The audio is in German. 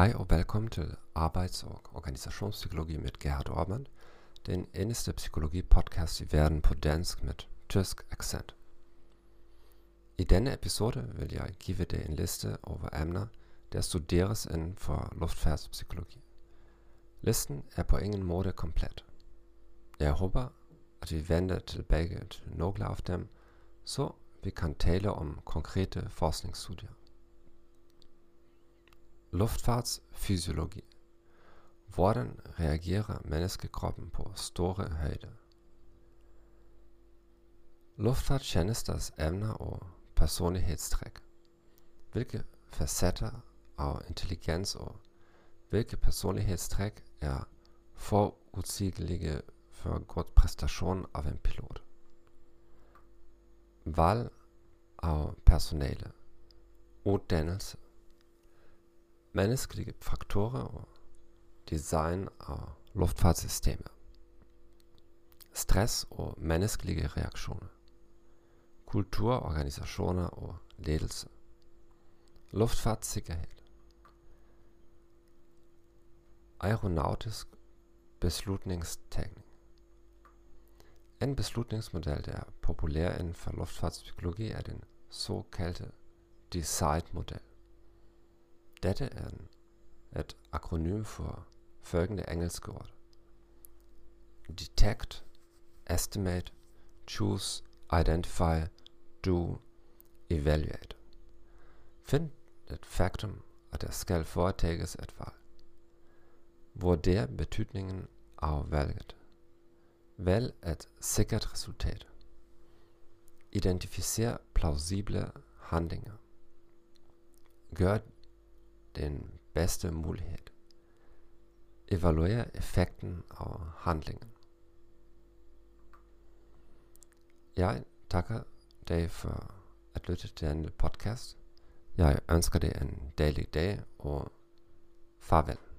Hei og velkommen til Arbejds- og Organisationspsykologi med Gerhard Orban, den eneste psykologi-podcast i verden på dansk med tysk accent. I denne episode vil jeg give dig en liste over emner, der studeres inden for luftfartspsykologi. Listen er på ingen måde komplet. Jeg håber, at vi vender tilbage til nogle af dem, så vi kan tale om konkrete forskningsstudier. Luftfartsfysiologi. Hvordan reagerer menneskekroppen på store høyder? Luftfartstjenesters evner og personlighetstrekk. Hvilke facetter av intelligens og hvilke personlighetstrekk er forutsigelige for god prestasjon av en pilot? Valg av personale. Utdannelse menneskelige faktorer og design av luftfartssystemet. Stress og menneskelige reaksjoner. Kultur, organisasjoner og ledelse. Luftfartssikkerhet. Aeronautisk beslutningstekning. En beslutningsmodell der er populær innenfor luftfartspsykologi, er den såkalte DECIDE-modell. Dette er et akronym for følgende engelske ord: Detect, estimate, choose, identify, do, evaluate. Find et faktum, at der skal foretages et valg. Vurder betydningen av valget. Velg et sikkert resultat. Identifiser plausible handlinger. Gør den beste mulighed. Evaluere effekten av handlingen. Jeg takker dig for at lytte til denne podcast. Jeg ønsker dig en dejlig dag, og farvel.